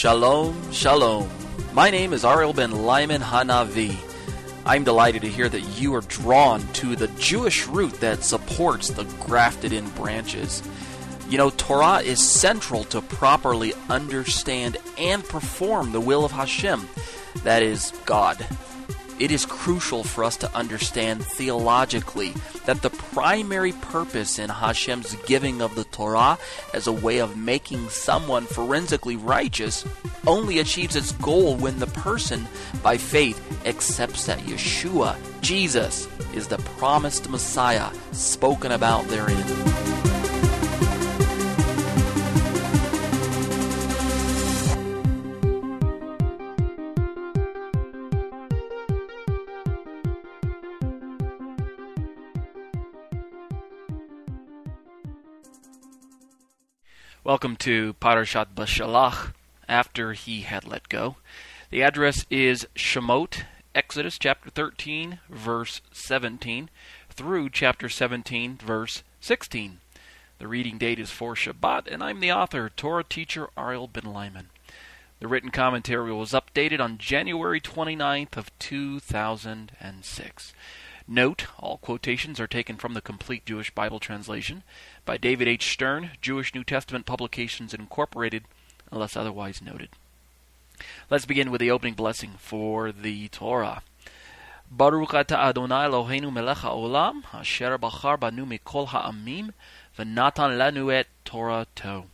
Shalom, shalom. My name is Ariel ben Lyman Hanavi. I'm delighted to hear that you are drawn to the Jewish root that supports the grafted in branches. You know, Torah is central to properly understand and perform the will of Hashem, that is, God it is crucial for us to understand theologically that the primary purpose in Hashem's giving of the Torah as a way of making someone forensically righteous only achieves its goal when the person, by faith, accepts that Yeshua, Jesus, is the promised Messiah spoken about therein. Welcome to Parashat Beshalach after he had let go. The address is Shemot, Exodus chapter 13, verse 17, through chapter 17, verse 16. The reading date is for Shabbat, and I'm the author, Torah teacher Ariel Ben Lyman. The written commentary was updated on January 29th of 2006. Note, all quotations are taken from the Complete Jewish Bible Translation by David H. Stern, Jewish New Testament Publications Incorporated, unless otherwise noted. Let's begin with the opening blessing for the Torah. Baruch ata Adonai Eloheinu melech haolam, asher bachar banu mikol ha'amim, v'natan lanu et Torah to.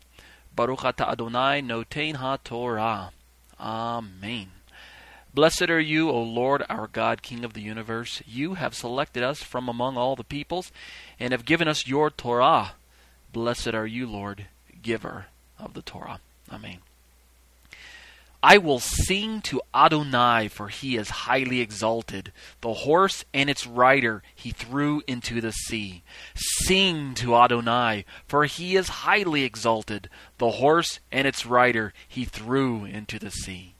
Baruch ata Adonai noten ha-Torah. Amen. Blessed are you, O Lord, our God, King of the universe. You have selected us from among all the peoples and have given us your Torah. Blessed are you, Lord, giver of the Torah. Amen. I will sing to Adonai, for he is highly exalted. The horse and its rider he threw into the sea. Sing to Adonai, for he is highly exalted. The horse and its rider he threw into the sea.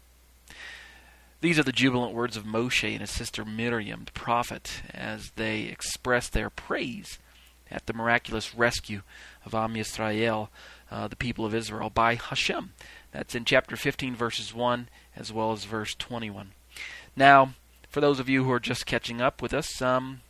These are the jubilant words of Moshe and his sister Miriam, the prophet, as they express their praise at the miraculous rescue of Am Yisrael, uh, the people of Israel, by Hashem. That's in chapter 15, verses 1, as well as verse 21. Now, for those of you who are just catching up with us, um,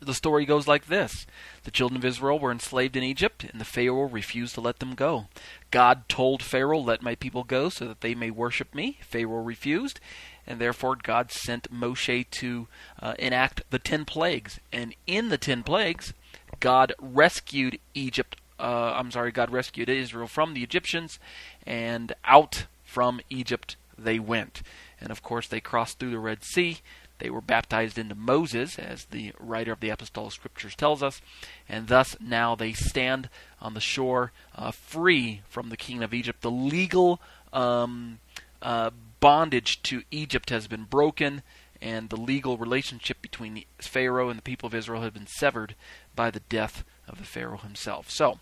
the story goes like this The children of Israel were enslaved in Egypt, and the Pharaoh refused to let them go. God told Pharaoh, Let my people go so that they may worship me. Pharaoh refused, and therefore God sent Moshe to uh, enact the ten plagues. And in the ten plagues, God rescued Egypt. Uh, I'm sorry, God rescued Israel from the Egyptians, and out from Egypt they went. And of course, they crossed through the Red Sea. They were baptized into Moses, as the writer of the Apostolic Scriptures tells us, and thus now they stand on the shore uh, free from the king of Egypt. The legal um, uh, bondage to Egypt has been broken, and the legal relationship between Pharaoh and the people of Israel had been severed by the death of the Pharaoh himself. So,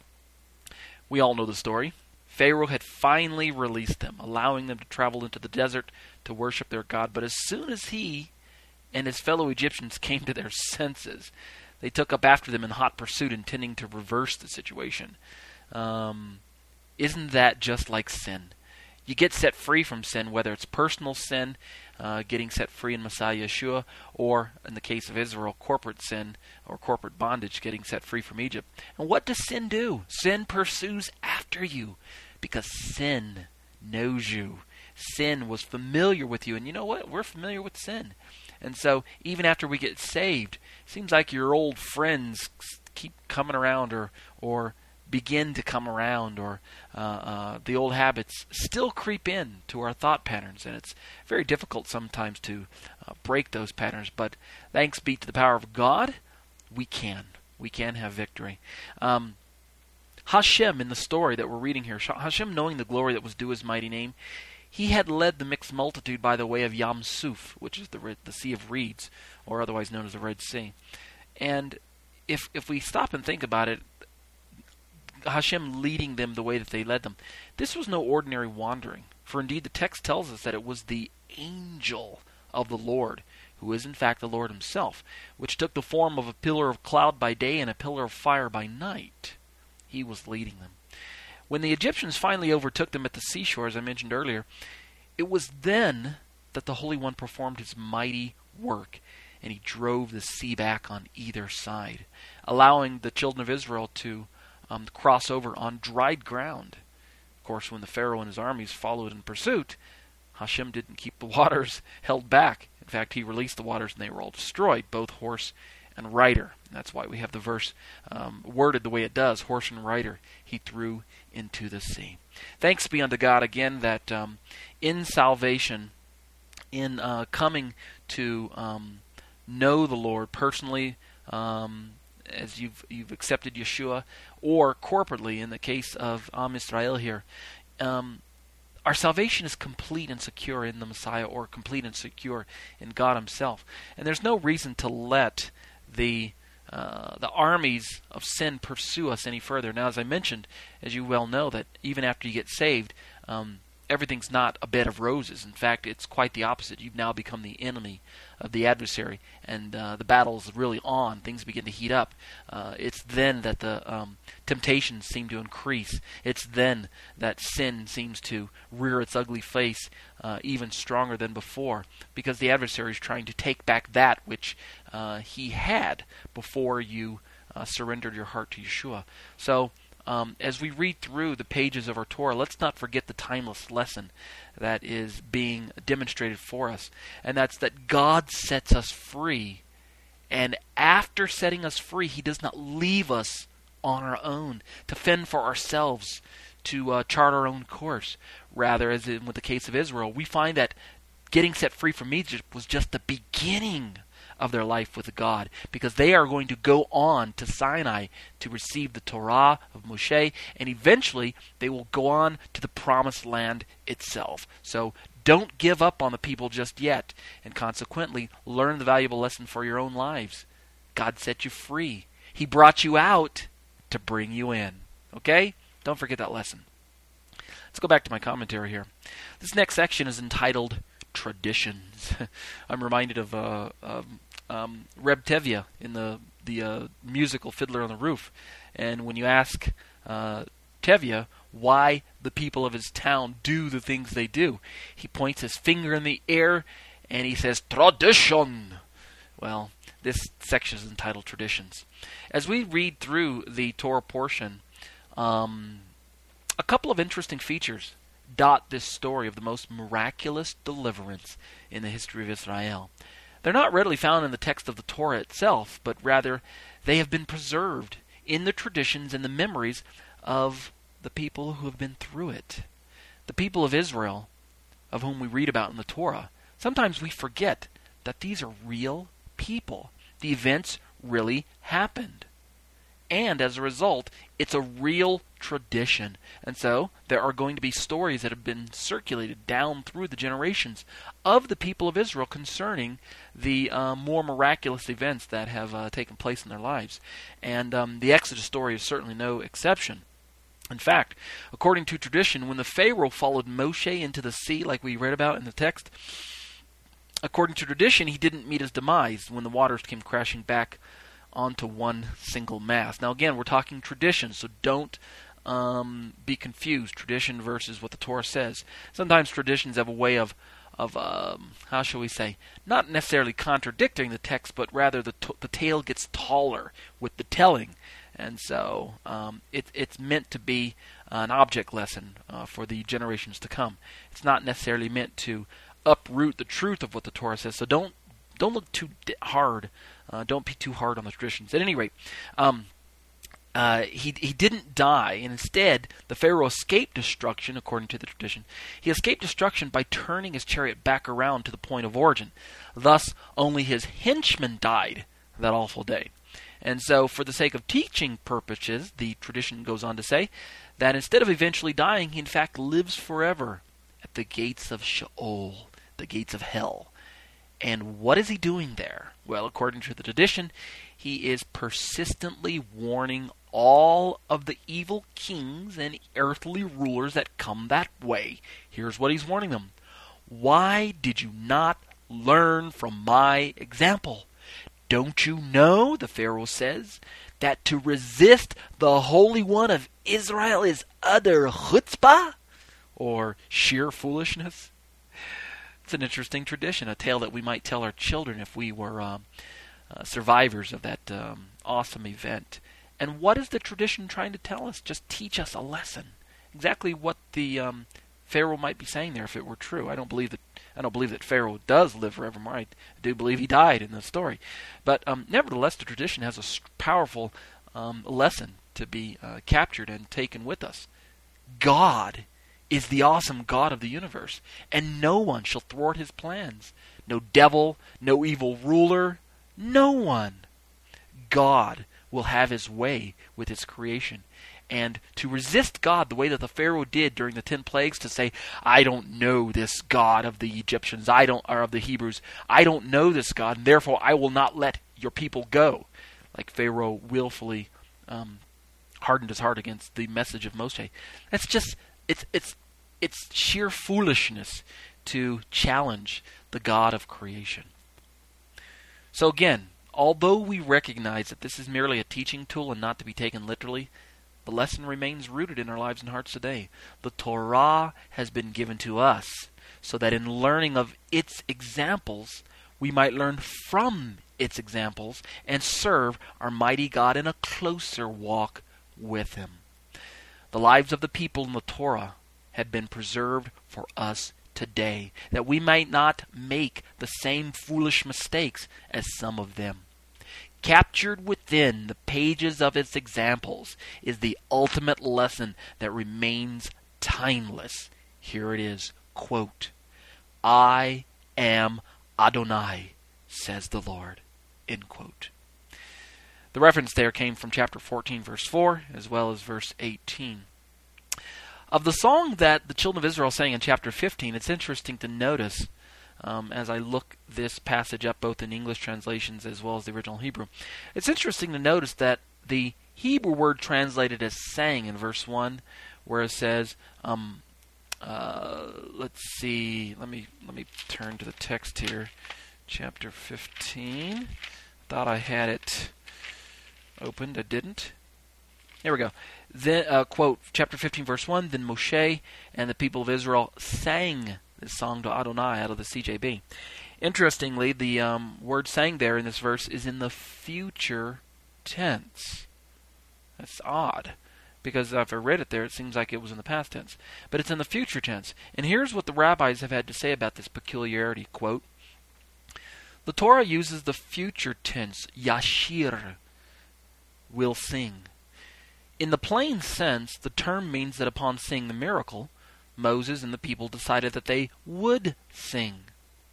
we all know the story. Pharaoh had finally released them, allowing them to travel into the desert to worship their God. But as soon as he and his fellow Egyptians came to their senses, they took up after them in hot pursuit, intending to reverse the situation. Um, isn't that just like sin? You get set free from sin, whether it's personal sin, uh, getting set free in Messiah Yeshua, or in the case of Israel, corporate sin or corporate bondage, getting set free from Egypt. And what does sin do? Sin pursues after you because sin knows you. Sin was familiar with you. And you know what? We're familiar with sin. And so even after we get saved, seems like your old friends keep coming around or, or begin to come around or uh, uh, the old habits still creep in to our thought patterns. And it's very difficult sometimes to uh, break those patterns. But thanks be to the power of god we can. We can have victory. Um, hashem in the story that we're reading here hashem knowing the glory that was due his mighty name he had led the mixed multitude by the way of Yam Suf, which is the the Sea of Reeds, or otherwise known as the Red Sea. And if if we stop and think about it, Hashem leading them the way that they led them. This was no ordinary wandering, for indeed the text tells us that it was the angel of the Lord, who is in fact the Lord himself, which took the form of a pillar of cloud by day and a pillar of fire by night. He was leading them. When the Egyptians finally overtook them at the seashore, as I mentioned earlier, it was then that the Holy One performed his mighty work, and he drove the sea back on either side, allowing the children of Israel to um, cross over on dried ground. Of course, when the Pharaoh and his armies followed in pursuit, Hashem didn't keep the waters held back. In fact, he released the waters and they were all destroyed, both horse and rider. That's why we have the verse um, worded the way it does horse and rider he threw into the sea. Thanks be unto God again that um, in salvation, in uh, coming to um, know the Lord personally, um, as you've you've accepted Yeshua, or corporately in the case of Am Israel here, um, our salvation is complete and secure in the Messiah, or complete and secure in God Himself. And there's no reason to let the uh, the armies of sin pursue us any further. Now, as I mentioned, as you well know, that even after you get saved, um, everything's not a bed of roses. In fact, it's quite the opposite. You've now become the enemy of the adversary, and uh, the battle is really on. Things begin to heat up. Uh, it's then that the um, temptations seem to increase. It's then that sin seems to rear its ugly face uh, even stronger than before, because the adversary is trying to take back that which uh, he had before you uh, surrendered your heart to Yeshua. So um, as we read through the pages of our Torah, let's not forget the timeless lesson that is being demonstrated for us, and that's that God sets us free, and after setting us free, He does not leave us on our own to fend for ourselves, to uh, chart our own course. Rather, as in with the case of Israel, we find that getting set free from Egypt was just the beginning of their life with God because they are going to go on to Sinai to receive the Torah of Moshe and eventually they will go on to the promised land itself. So don't give up on the people just yet and consequently learn the valuable lesson for your own lives. God set you free. He brought you out to bring you in. Okay? Don't forget that lesson. Let's go back to my commentary here. This next section is entitled Traditions. I'm reminded of uh, um, um, Reb Tevye in the the uh, musical Fiddler on the Roof, and when you ask uh, Tevye why the people of his town do the things they do, he points his finger in the air and he says tradition. Well, this section is entitled traditions. As we read through the Torah portion, um, a couple of interesting features dot this story of the most miraculous deliverance in the history of Israel. They're not readily found in the text of the Torah itself, but rather they have been preserved in the traditions and the memories of the people who have been through it. The people of Israel, of whom we read about in the Torah, sometimes we forget that these are real people. The events really happened. And as a result, it's a real tradition. And so there are going to be stories that have been circulated down through the generations of the people of Israel concerning the uh, more miraculous events that have uh, taken place in their lives. And um, the Exodus story is certainly no exception. In fact, according to tradition, when the Pharaoh followed Moshe into the sea, like we read about in the text, according to tradition, he didn't meet his demise when the waters came crashing back onto one single mass. Now, again, we're talking tradition, so don't um, be confused. Tradition versus what the Torah says. Sometimes traditions have a way of of um, how shall we say, not necessarily contradicting the text, but rather the t- the tale gets taller with the telling, and so um, it, it's meant to be an object lesson uh, for the generations to come. It's not necessarily meant to uproot the truth of what the Torah says. So don't don't look too hard. Uh, don't be too hard on the traditions. At any rate. Um, uh, he he didn't die, and instead the Pharaoh escaped destruction, according to the tradition. He escaped destruction by turning his chariot back around to the point of origin. Thus, only his henchmen died that awful day. And so, for the sake of teaching purposes, the tradition goes on to say that instead of eventually dying, he in fact lives forever at the gates of Sheol, the gates of hell. And what is he doing there? Well, according to the tradition, he is persistently warning all of the evil kings and earthly rulers that come that way. Here's what he's warning them Why did you not learn from my example? Don't you know, the Pharaoh says, that to resist the Holy One of Israel is utter chutzpah? Or sheer foolishness? It's an interesting tradition, a tale that we might tell our children if we were um, uh, survivors of that um, awesome event. And what is the tradition trying to tell us? Just teach us a lesson. Exactly what the um, Pharaoh might be saying there if it were true. I don't believe that I don't believe that Pharaoh does live forevermore. I do believe he died in the story, but um, nevertheless, the tradition has a powerful um, lesson to be uh, captured and taken with us. God is the awesome God of the universe, and no one shall thwart his plans. No devil, no evil ruler, no one. God will have his way with his creation. And to resist God the way that the Pharaoh did during the ten plagues, to say, I don't know this God of the Egyptians, I don't or of the Hebrews, I don't know this God, and therefore I will not let your people go. Like Pharaoh willfully um, hardened his heart against the message of Moshe. That's just it's it's it's sheer foolishness to challenge the God of creation. So again, although we recognize that this is merely a teaching tool and not to be taken literally, the lesson remains rooted in our lives and hearts today. The Torah has been given to us so that in learning of its examples, we might learn from its examples and serve our mighty God in a closer walk with Him. The lives of the people in the Torah have been preserved for us today, that we might not make the same foolish mistakes as some of them. Captured within the pages of its examples is the ultimate lesson that remains timeless. Here it is quote, I am Adonai, says the Lord. End quote. The reference there came from chapter 14, verse 4, as well as verse 18. Of the song that the children of Israel sang in chapter 15, it's interesting to notice um, as I look this passage up both in English translations as well as the original Hebrew. It's interesting to notice that the Hebrew word translated as sang in verse 1, where it says, um, uh, let's see, let me let me turn to the text here, chapter 15. Thought I had it opened, I didn't. Here we go. Then, uh, quote, chapter 15, verse 1 Then Moshe and the people of Israel sang this song to Adonai out of the CJB. Interestingly, the um, word sang there in this verse is in the future tense. That's odd. Because if I read it there, it seems like it was in the past tense. But it's in the future tense. And here's what the rabbis have had to say about this peculiarity. Quote, the Torah uses the future tense, yashir, will sing. In the plain sense, the term means that upon seeing the miracle, Moses and the people decided that they would sing.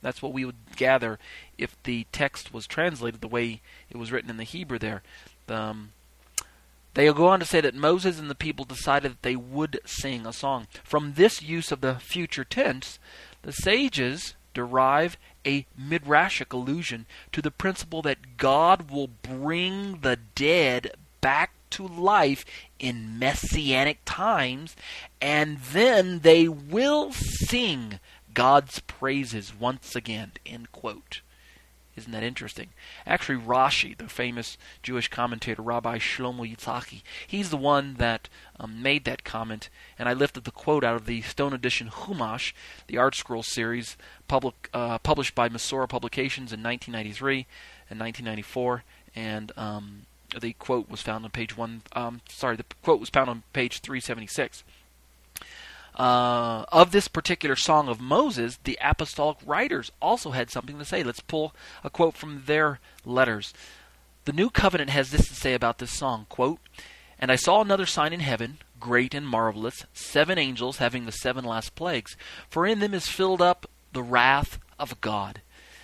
That's what we would gather if the text was translated the way it was written in the Hebrew there. Um, they go on to say that Moses and the people decided that they would sing a song. From this use of the future tense, the sages derive a midrashic allusion to the principle that God will bring the dead back to life in messianic times, and then they will sing God's praises once again. End quote. Isn't that interesting? Actually, Rashi, the famous Jewish commentator, Rabbi Shlomo Yitzhaki, he's the one that um, made that comment, and I lifted the quote out of the Stone Edition Humash, the ArtScroll series, public, uh, published by Mesorah Publications in 1993 and 1994, and um, the quote was found on page one. Um, sorry, the quote was found on page 376. Uh, of this particular song of Moses, the apostolic writers also had something to say. Let's pull a quote from their letters. The New Covenant has this to say about this song, quote, And I saw another sign in heaven, great and marvelous, seven angels having the seven last plagues, for in them is filled up the wrath of God.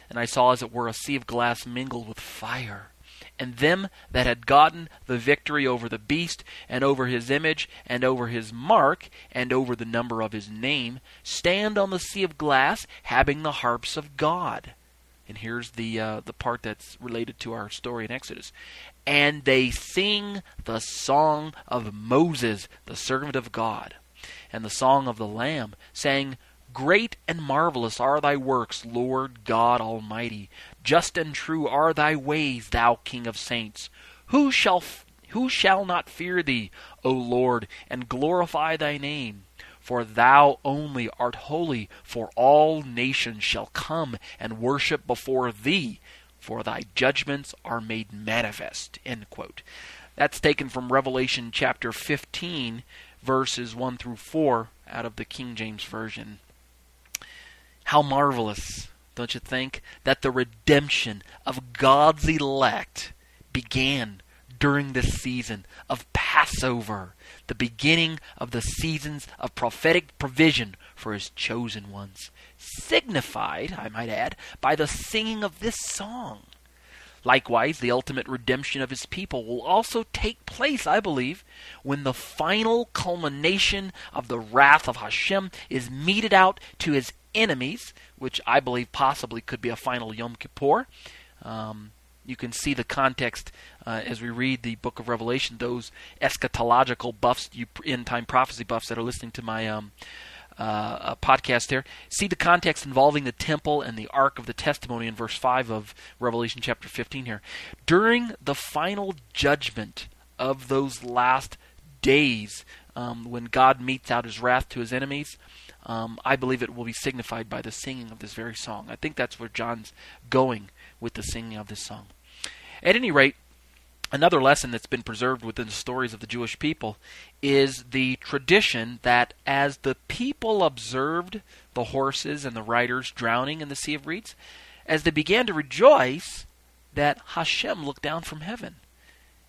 And I saw as it were a sea of glass mingled with fire and them that had gotten the victory over the beast, and over his image, and over his mark, and over the number of his name, stand on the sea of glass, having the harps of God. And here's the uh, the part that's related to our story in Exodus. And they sing the song of Moses, the servant of God, and the song of the Lamb, saying, Great and marvelous are thy works, Lord God Almighty. Just and true are thy ways, thou King of saints. Who shall who shall not fear thee, O Lord, and glorify thy name? For thou only art holy, for all nations shall come and worship before thee, for thy judgments are made manifest. That's taken from Revelation chapter 15, verses 1 through 4 out of the King James Version. How marvelous, don't you think, that the redemption of God's elect began during this season of Passover the beginning of the seasons of prophetic provision for his chosen ones, signified, I might add, by the singing of this song. Likewise, the ultimate redemption of his people will also take place, I believe, when the final culmination of the wrath of Hashem is meted out to his enemies, which I believe possibly could be a final Yom Kippur. Um, you can see the context uh, as we read the book of Revelation. Those eschatological buffs, you end time prophecy buffs that are listening to my um, uh, podcast there, see the context involving the temple and the ark of the testimony in verse 5 of Revelation chapter 15 here. During the final judgment of those last days, um, when God metes out his wrath to his enemies, um, I believe it will be signified by the singing of this very song. I think that's where John's going with the singing of this song. At any rate, another lesson that's been preserved within the stories of the Jewish people is the tradition that as the people observed the horses and the riders drowning in the Sea of Reeds, as they began to rejoice, that Hashem looked down from heaven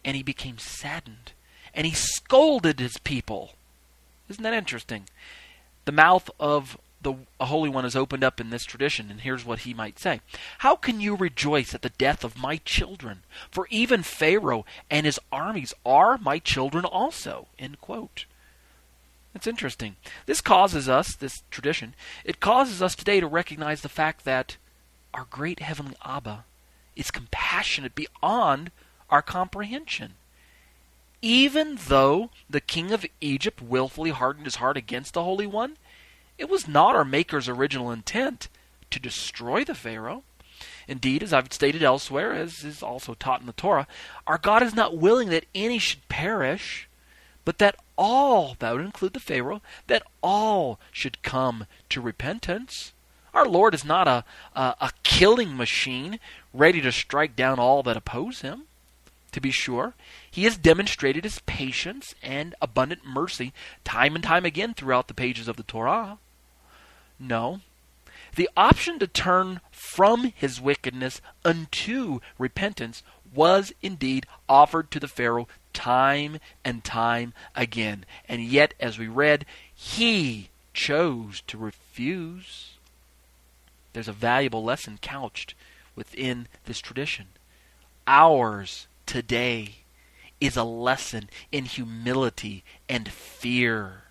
and he became saddened and he scolded his people. Isn't that interesting? The mouth of the Holy One is opened up in this tradition, and here's what he might say How can you rejoice at the death of my children? For even Pharaoh and his armies are my children also. End quote. That's interesting. This causes us, this tradition, it causes us today to recognize the fact that our great heavenly Abba is compassionate beyond our comprehension. Even though the king of Egypt willfully hardened his heart against the Holy One, it was not our Maker's original intent to destroy the Pharaoh. Indeed, as I've stated elsewhere, as is also taught in the Torah, our God is not willing that any should perish, but that all, that would include the Pharaoh, that all should come to repentance. Our Lord is not a, a, a killing machine ready to strike down all that oppose him. To be sure, he has demonstrated his patience and abundant mercy time and time again throughout the pages of the Torah. No. The option to turn from his wickedness unto repentance was indeed offered to the Pharaoh time and time again. And yet, as we read, he chose to refuse. There's a valuable lesson couched within this tradition. Ours today is a lesson in humility and fear.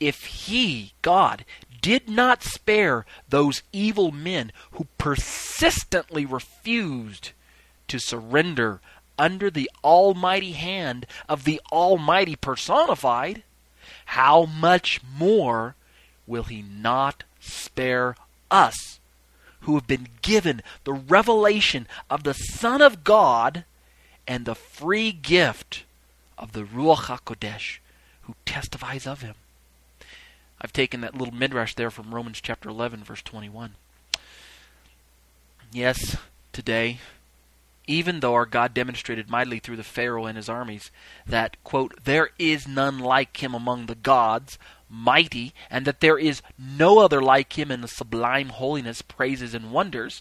If He, God, did not spare those evil men who persistently refused to surrender under the almighty hand of the Almighty personified, how much more will He not spare us who have been given the revelation of the Son of God and the free gift of the Ruach HaKodesh who testifies of Him? I've taken that little midrash there from Romans chapter 11, verse 21. Yes, today, even though our God demonstrated mightily through the Pharaoh and his armies that, quote, there is none like him among the gods, mighty, and that there is no other like him in the sublime holiness, praises, and wonders,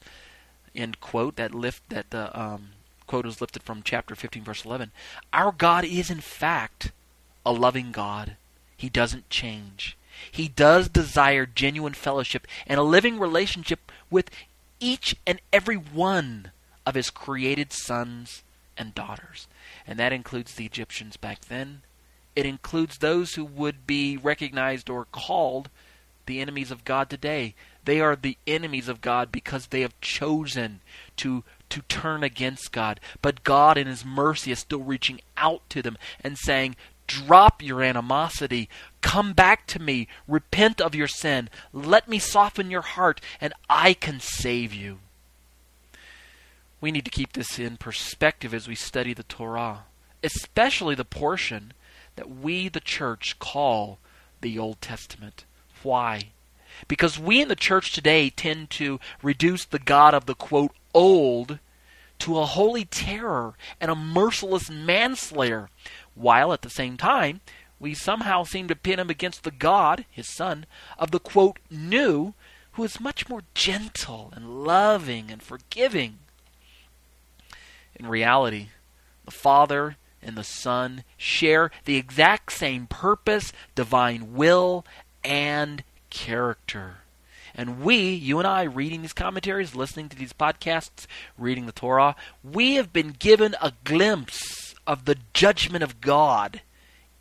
end quote, that lift that the um, quote is lifted from chapter 15, verse 11. Our God is, in fact, a loving God. He doesn't change. He does desire genuine fellowship and a living relationship with each and every one of his created sons and daughters. And that includes the Egyptians back then. It includes those who would be recognized or called the enemies of God today. They are the enemies of God because they have chosen to to turn against God. But God in his mercy is still reaching out to them and saying, Drop your animosity. Come back to me. Repent of your sin. Let me soften your heart, and I can save you. We need to keep this in perspective as we study the Torah, especially the portion that we, the church, call the Old Testament. Why? Because we in the church today tend to reduce the God of the quote old to a holy terror and a merciless manslayer, while at the same time we somehow seem to pin him against the God, his son, of the quote new, who is much more gentle and loving and forgiving. In reality, the Father and the Son share the exact same purpose, divine will, and character. And we, you and I, reading these commentaries, listening to these podcasts, reading the Torah, we have been given a glimpse of the judgment of God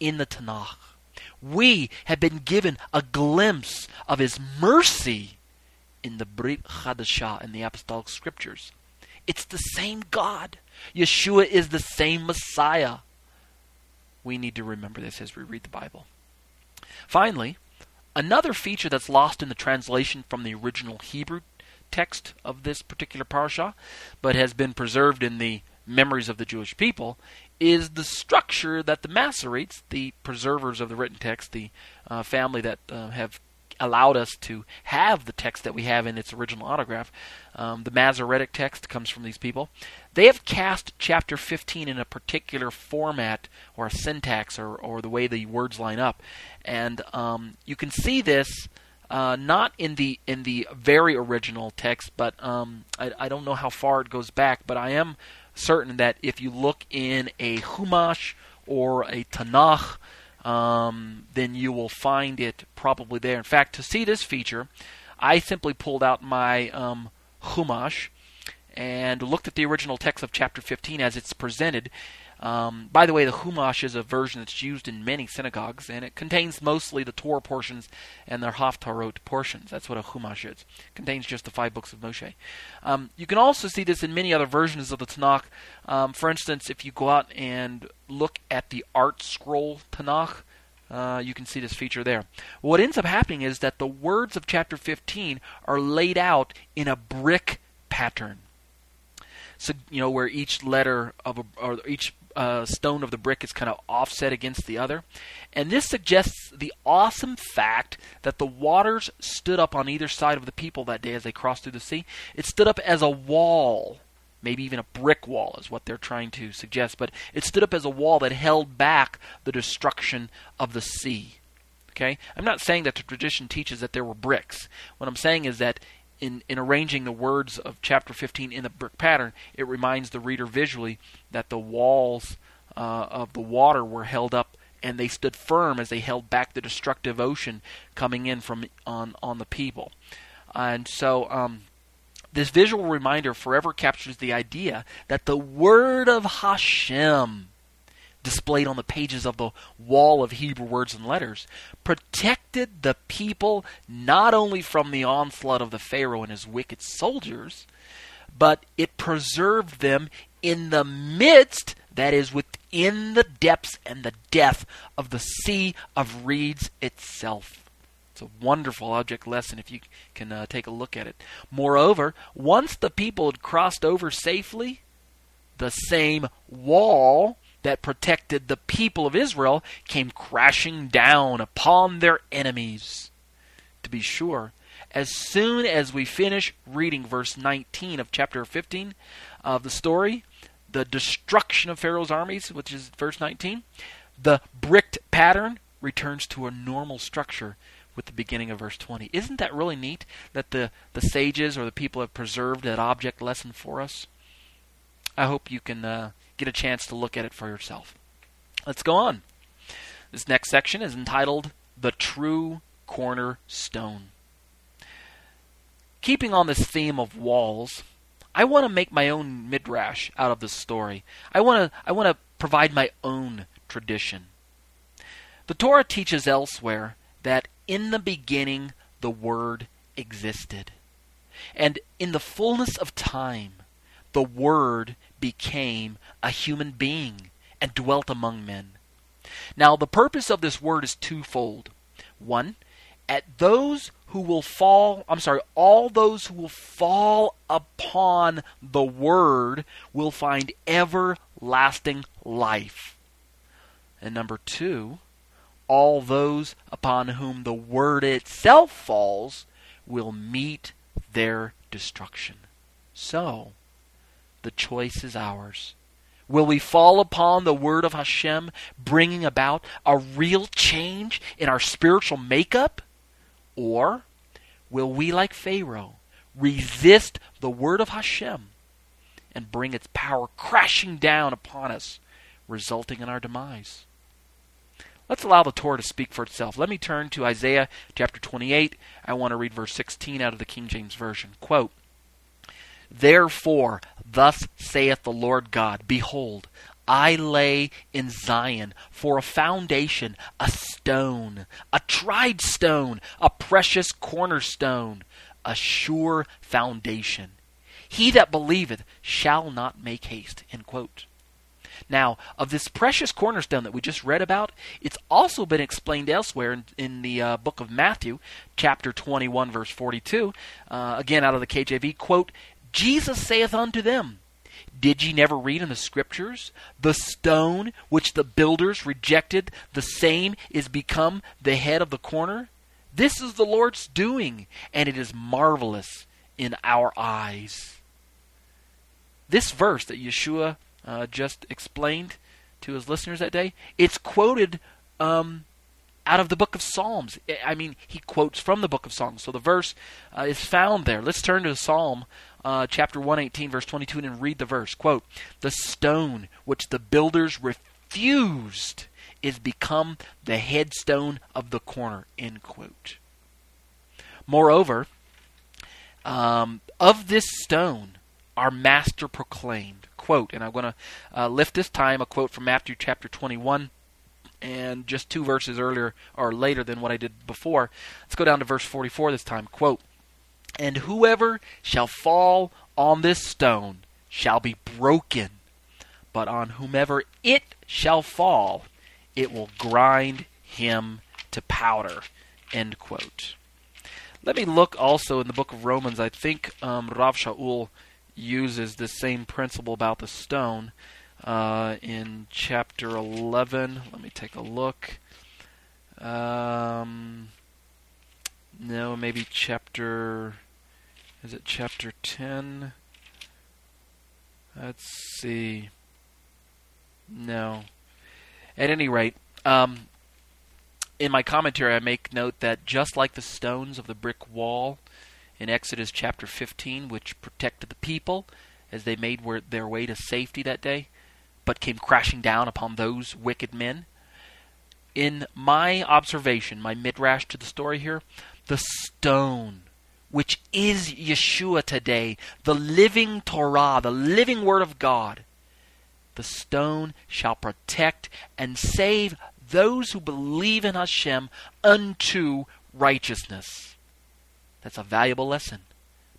in the Tanakh. We have been given a glimpse of His mercy in the Brit Chadashah in the Apostolic Scriptures. It's the same God. Yeshua is the same Messiah. We need to remember this as we read the Bible. Finally, Another feature that's lost in the translation from the original Hebrew text of this particular parasha, but has been preserved in the memories of the Jewish people, is the structure that the Masoretes, the preservers of the written text, the uh, family that uh, have allowed us to have the text that we have in its original autograph. Um, the Masoretic text comes from these people. They have cast chapter 15 in a particular format or syntax or, or the way the words line up. And um, you can see this uh, not in the in the very original text, but um, I, I don't know how far it goes back, but I am certain that if you look in a Humash or a Tanakh, um, then you will find it probably there. In fact, to see this feature, I simply pulled out my um, Chumash and looked at the original text of chapter 15 as it's presented. Um, by the way, the Humash is a version that's used in many synagogues, and it contains mostly the Torah portions and the Haftarot portions. That's what a Humash is. It contains just the five books of Moshe. Um, you can also see this in many other versions of the Tanakh. Um, for instance, if you go out and look at the ArtScroll Tanakh, uh, you can see this feature there. What ends up happening is that the words of chapter 15 are laid out in a brick pattern. So you know where each letter of a, or each uh, stone of the brick is kind of offset against the other. And this suggests the awesome fact that the waters stood up on either side of the people that day as they crossed through the sea. It stood up as a wall, maybe even a brick wall, is what they're trying to suggest. But it stood up as a wall that held back the destruction of the sea. Okay? I'm not saying that the tradition teaches that there were bricks. What I'm saying is that in, in arranging the words of chapter 15 in the brick pattern, it reminds the reader visually that the walls uh, of the water were held up and they stood firm as they held back the destructive ocean coming in from on on the people. And so um, this visual reminder forever captures the idea that the word of Hashem displayed on the pages of the wall of Hebrew words and letters, protected the people not only from the onslaught of the Pharaoh and his wicked soldiers, but it preserved them in the midst, that is, within the depths and the depth of the sea of reeds itself. It's a wonderful object lesson if you can uh, take a look at it. Moreover, once the people had crossed over safely, the same wall that protected the people of Israel came crashing down upon their enemies. To be sure, as soon as we finish reading verse 19 of chapter 15 of the story, the destruction of Pharaoh's armies, which is verse 19, the bricked pattern returns to a normal structure with the beginning of verse 20. Isn't that really neat that the, the sages or the people have preserved that object lesson for us? I hope you can uh, get a chance to look at it for yourself. Let's go on. This next section is entitled The True Cornerstone. Keeping on this theme of walls, I want to make my own midrash out of this story. I want to I want to provide my own tradition. The Torah teaches elsewhere that in the beginning the word existed. And in the fullness of time the word became a human being and dwelt among men. Now, the purpose of this word is twofold. One, at those who will fall, I'm sorry, all those who will fall upon the word will find everlasting life. And number two, all those upon whom the word itself falls will meet their destruction. So, the choice is ours. Will we fall upon the word of Hashem, bringing about a real change in our spiritual makeup? Or will we, like Pharaoh, resist the word of Hashem and bring its power crashing down upon us, resulting in our demise? Let's allow the Torah to speak for itself. Let me turn to Isaiah chapter 28. I want to read verse 16 out of the King James Version. Quote, Therefore, thus saith the Lord God Behold, I lay in Zion for a foundation a stone, a tried stone, a precious cornerstone, a sure foundation. He that believeth shall not make haste. Now, of this precious cornerstone that we just read about, it's also been explained elsewhere in, in the uh, book of Matthew, chapter 21, verse 42. Uh, again, out of the KJV, quote, Jesus saith unto them, Did ye never read in the Scriptures? The stone which the builders rejected, the same is become the head of the corner? This is the Lord's doing, and it is marvelous in our eyes. This verse that Yeshua uh, just explained to his listeners that day, it's quoted um, out of the book of Psalms. I mean, he quotes from the book of Psalms. So the verse uh, is found there. Let's turn to Psalm uh, chapter 118, verse 22, and read the verse. Quote, The stone which the builders refused is become the headstone of the corner. End quote. Moreover, um, of this stone, our master proclaimed, quote, and I'm going to uh, lift this time a quote from Matthew chapter 21 and just two verses earlier or later than what I did before. Let's go down to verse 44 this time. Quote, and whoever shall fall on this stone shall be broken, but on whomever it shall fall, it will grind him to powder. End quote. Let me look also in the book of Romans. I think um, Rav Shaul uses the same principle about the stone uh, in chapter 11. Let me take a look. Um, no, maybe chapter is it chapter 10? Let's see. No. At any rate, um, in my commentary, I make note that just like the stones of the brick wall in Exodus chapter 15, which protected the people as they made their way to safety that day, but came crashing down upon those wicked men, in my observation, my midrash to the story here, the stone which is Yeshua today, the living Torah, the living Word of God. The stone shall protect and save those who believe in Hashem unto righteousness. That's a valuable lesson.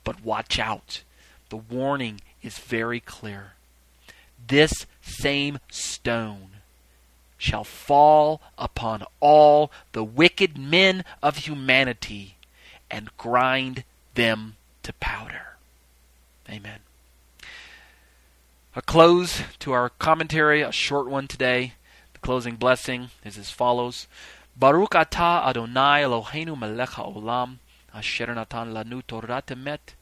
But watch out. The warning is very clear. This same stone shall fall upon all the wicked men of humanity and grind them to powder. Amen. A close to our commentary, a short one today. The closing blessing is as follows. Baruch atah Adonai Eloheinu melech haolam asher natan lanu Torah temet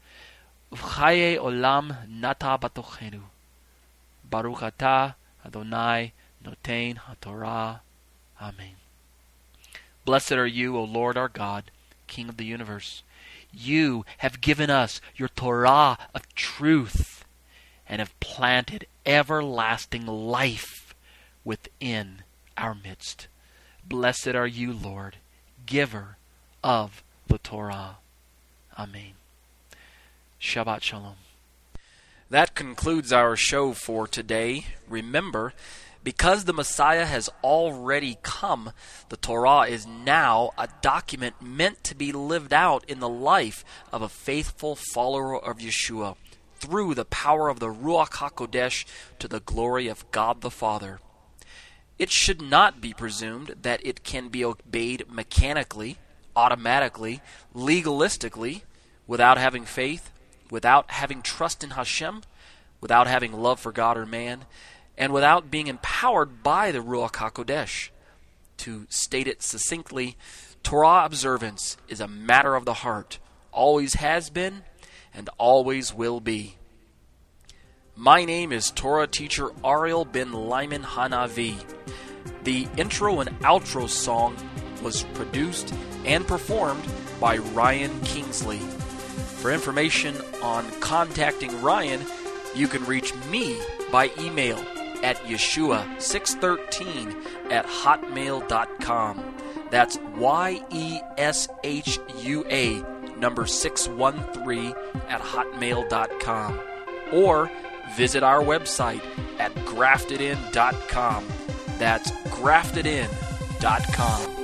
v'chaye olam nata batochenu. Baruch atah Adonai noten haTorah. Amen. Blessed are you, O Lord our God, King of the universe. You have given us your Torah of truth and have planted everlasting life within our midst. Blessed are you, Lord, giver of the Torah. Amen. Shabbat Shalom. That concludes our show for today. Remember, because the Messiah has already come, the Torah is now a document meant to be lived out in the life of a faithful follower of Yeshua through the power of the Ruach HaKodesh to the glory of God the Father. It should not be presumed that it can be obeyed mechanically, automatically, legalistically, without having faith, without having trust in Hashem, without having love for God or man, and without being empowered by the Ruach HaKodesh. To state it succinctly, Torah observance is a matter of the heart, always has been, and always will be. My name is Torah teacher Ariel Ben Lyman Hanavi. The intro and outro song was produced and performed by Ryan Kingsley. For information on contacting Ryan, you can reach me by email at yeshua613 at hotmail.com. That's Y E S H U A number 613 at hotmail.com. Or visit our website at graftedin.com. That's graftedin.com.